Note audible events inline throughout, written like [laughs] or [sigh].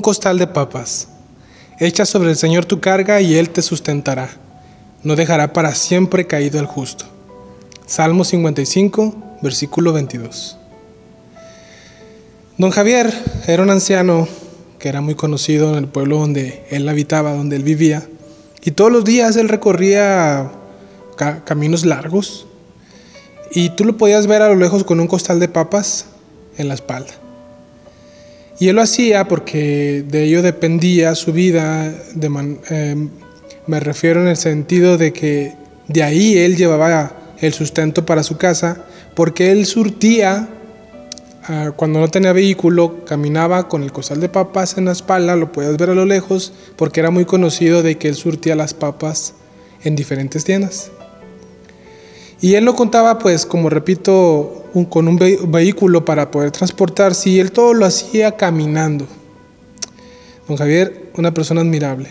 costal de papas. Echa sobre el Señor tu carga y Él te sustentará. No dejará para siempre caído el justo. Salmo 55, versículo 22. Don Javier era un anciano que era muy conocido en el pueblo donde él habitaba, donde él vivía, y todos los días él recorría caminos largos y tú lo podías ver a lo lejos con un costal de papas en la espalda. Y él lo hacía porque de ello dependía su vida, eh, me refiero en el sentido de que de ahí él llevaba el sustento para su casa, porque él surtía, ah, cuando no tenía vehículo, caminaba con el costal de papas en la espalda, lo puedes ver a lo lejos, porque era muy conocido de que él surtía las papas en diferentes tiendas. Y él no contaba, pues, como repito, con un vehículo para poder transportarse y él todo lo hacía caminando. Don Javier, una persona admirable.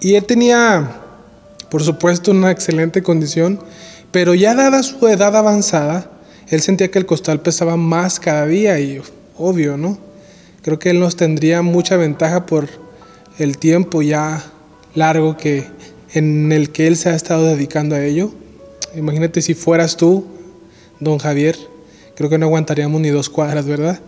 Y él tenía, por supuesto, una excelente condición, pero ya dada su edad avanzada, él sentía que el costal pesaba más cada día y obvio, ¿no? Creo que él nos tendría mucha ventaja por el tiempo ya largo que en el que él se ha estado dedicando a ello. Imagínate si fueras tú, don Javier, creo que no aguantaríamos ni dos cuadras, ¿verdad?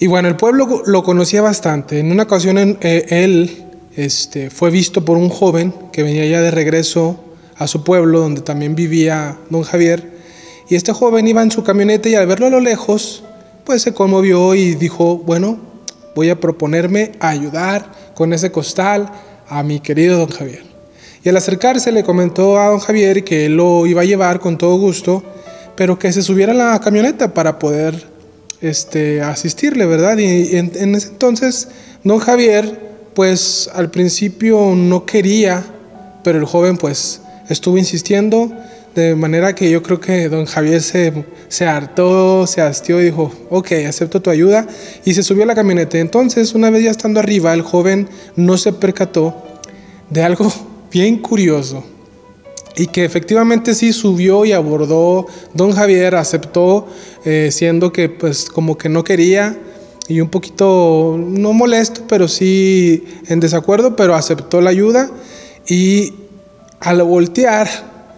Y bueno, el pueblo lo conocía bastante. En una ocasión eh, él este, fue visto por un joven que venía ya de regreso a su pueblo, donde también vivía don Javier. Y este joven iba en su camioneta y al verlo a lo lejos, pues se conmovió y dijo, bueno, voy a proponerme ayudar con ese costal a mi querido don Javier. Y al acercarse le comentó a don Javier que él lo iba a llevar con todo gusto, pero que se subiera a la camioneta para poder este, asistirle, ¿verdad? Y, en, ese entonces don Javier, pues al principio no quería, pero el joven pues estuvo insistiendo, de manera que yo creo que don Javier se, se hartó, se hastió y dijo, ok, acepto tu ayuda, y se subió a la camioneta. Entonces, una vez ya estando arriba, el joven no se percató de algo [laughs] bien curioso y que efectivamente sí subió y abordó. Don Javier, aceptó, eh, siendo que pues como que no quería y un poquito, no molesto, pero sí en desacuerdo, pero aceptó la ayuda. Y al voltear,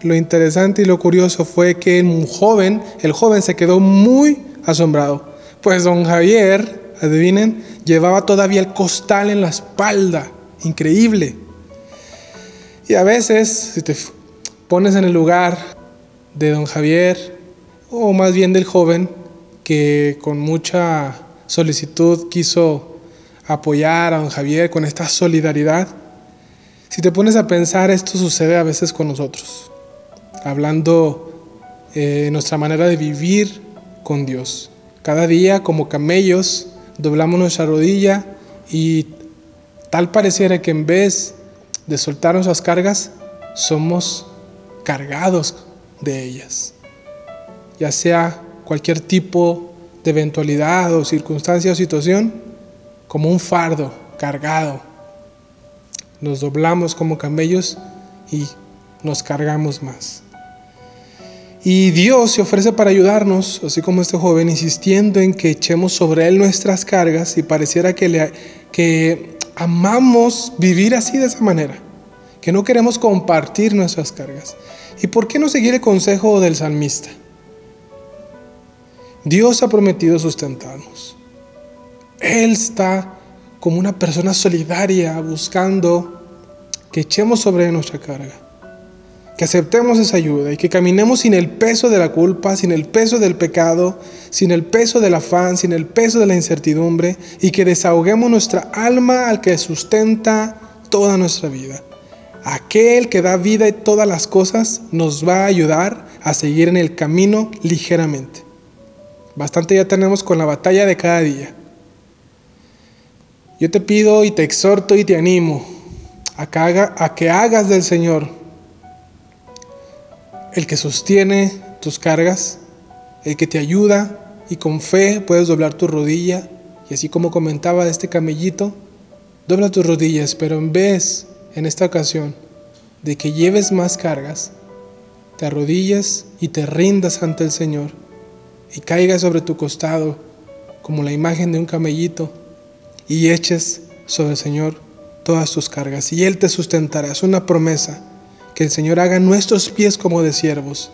lo interesante y lo curioso fue que un joven, el joven se quedó muy asombrado, pues don Javier, adivinen, llevaba todavía el costal en la espalda, increíble. Y a veces, si te pones en el lugar de don Javier, o más bien del joven, que con mucha solicitud quiso apoyar a don Javier con esta solidaridad, si te pones a pensar, esto sucede a veces con nosotros, hablando eh, nuestra manera de vivir con Dios. Cada día, como camellos, doblamos nuestra rodilla y tal pareciera que en vez de soltar nuestras cargas, somos cargados de ellas. Ya sea cualquier tipo de eventualidad o circunstancia o situación, como un fardo cargado. Nos doblamos como camellos y nos cargamos más. Y Dios se ofrece para ayudarnos, así como este joven, insistiendo en que echemos sobre Él nuestras cargas y pareciera que, le, que amamos vivir así de esa manera, que no queremos compartir nuestras cargas. ¿Y por qué no seguir el consejo del salmista? Dios ha prometido sustentarnos. Él está como una persona solidaria buscando que echemos sobre nuestra carga, que aceptemos esa ayuda y que caminemos sin el peso de la culpa, sin el peso del pecado, sin el peso del afán, sin el peso de la incertidumbre y que desahoguemos nuestra alma al que sustenta toda nuestra vida. Aquel que da vida y todas las cosas nos va a ayudar a seguir en el camino ligeramente. Bastante ya tenemos con la batalla de cada día. Yo te pido y te exhorto y te animo a que, hagas del Señor el que sostiene tus cargas, el que te ayuda y con fe puedes doblar tu rodilla. Y así como comentaba de este camellito, dobla tus rodillas, pero en vez, en esta ocasión, de que lleves más cargas, te arrodillas y te rindas ante el Señor y caigas sobre tu costado como la imagen de un camellito y eches sobre el Señor todas tus cargas y Él te sustentará. Es una promesa que el Señor haga nuestros pies como de siervos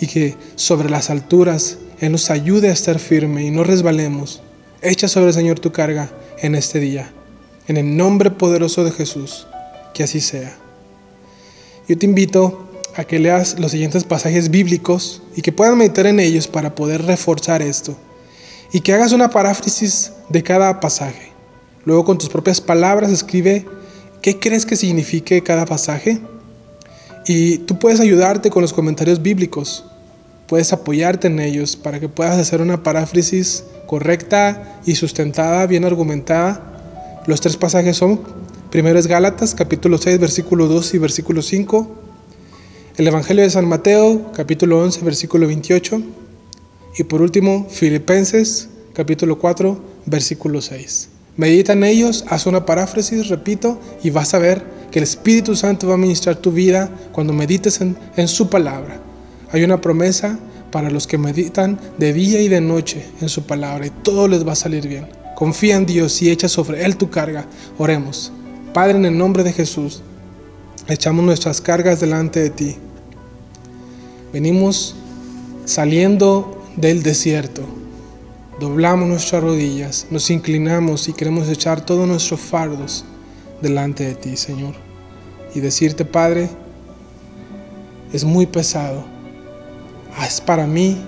y que sobre las alturas Él nos ayude a estar firme y no resbalemos. Echa sobre el Señor tu carga en este día. En el nombre poderoso de Jesús, que así sea. Yo te invito a que leas los siguientes pasajes bíblicos y que puedas meditar en ellos para poder reforzar esto. Y que hagas una paráfrasis de cada pasaje. Luego con tus propias palabras escribe qué crees que signifique cada pasaje. Y tú puedes ayudarte con los comentarios bíblicos. Puedes apoyarte en ellos para que puedas hacer una paráfrasis correcta y sustentada, bien argumentada. Los tres pasajes son, primero es Gálatas, capítulo 6, versículo 2 y versículo 5. El Evangelio de San Mateo, capítulo 11, versículo 28. Y por último, Filipenses, capítulo 4, versículo 6. Medita en ellos, haz una paráfrasis, repito, y vas a ver que el Espíritu Santo va a ministrar tu vida cuando medites en, en su palabra. Hay una promesa para los que meditan de día y de noche en su palabra y todo les va a salir bien. Confía en Dios y echa sobre Él tu carga. Oremos. Padre, en el nombre de Jesús, echamos nuestras cargas delante de ti. Venimos saliendo del desierto. Doblamos nuestras rodillas, nos inclinamos y queremos echar todos nuestros fardos delante de ti, Señor. Y decirte, Padre, es muy pesado. Haz para mí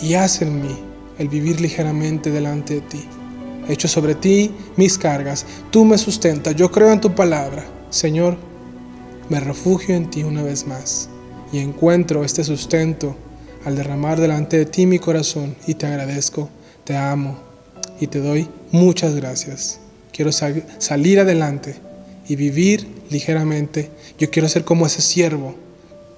y haz en mí el vivir ligeramente delante de ti. Echo sobre ti mis cargas. Tú me sustentas. Yo creo en tu palabra. Señor, me refugio en ti una vez más y encuentro este sustento al derramar delante de ti mi corazón y te agradezco, te amo y te doy muchas gracias. Quiero salir adelante y vivir ligeramente. Yo quiero ser como ese siervo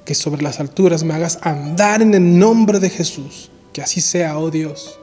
que sobre las alturas me hagas andar en el nombre de Jesús. Que así sea, oh Dios.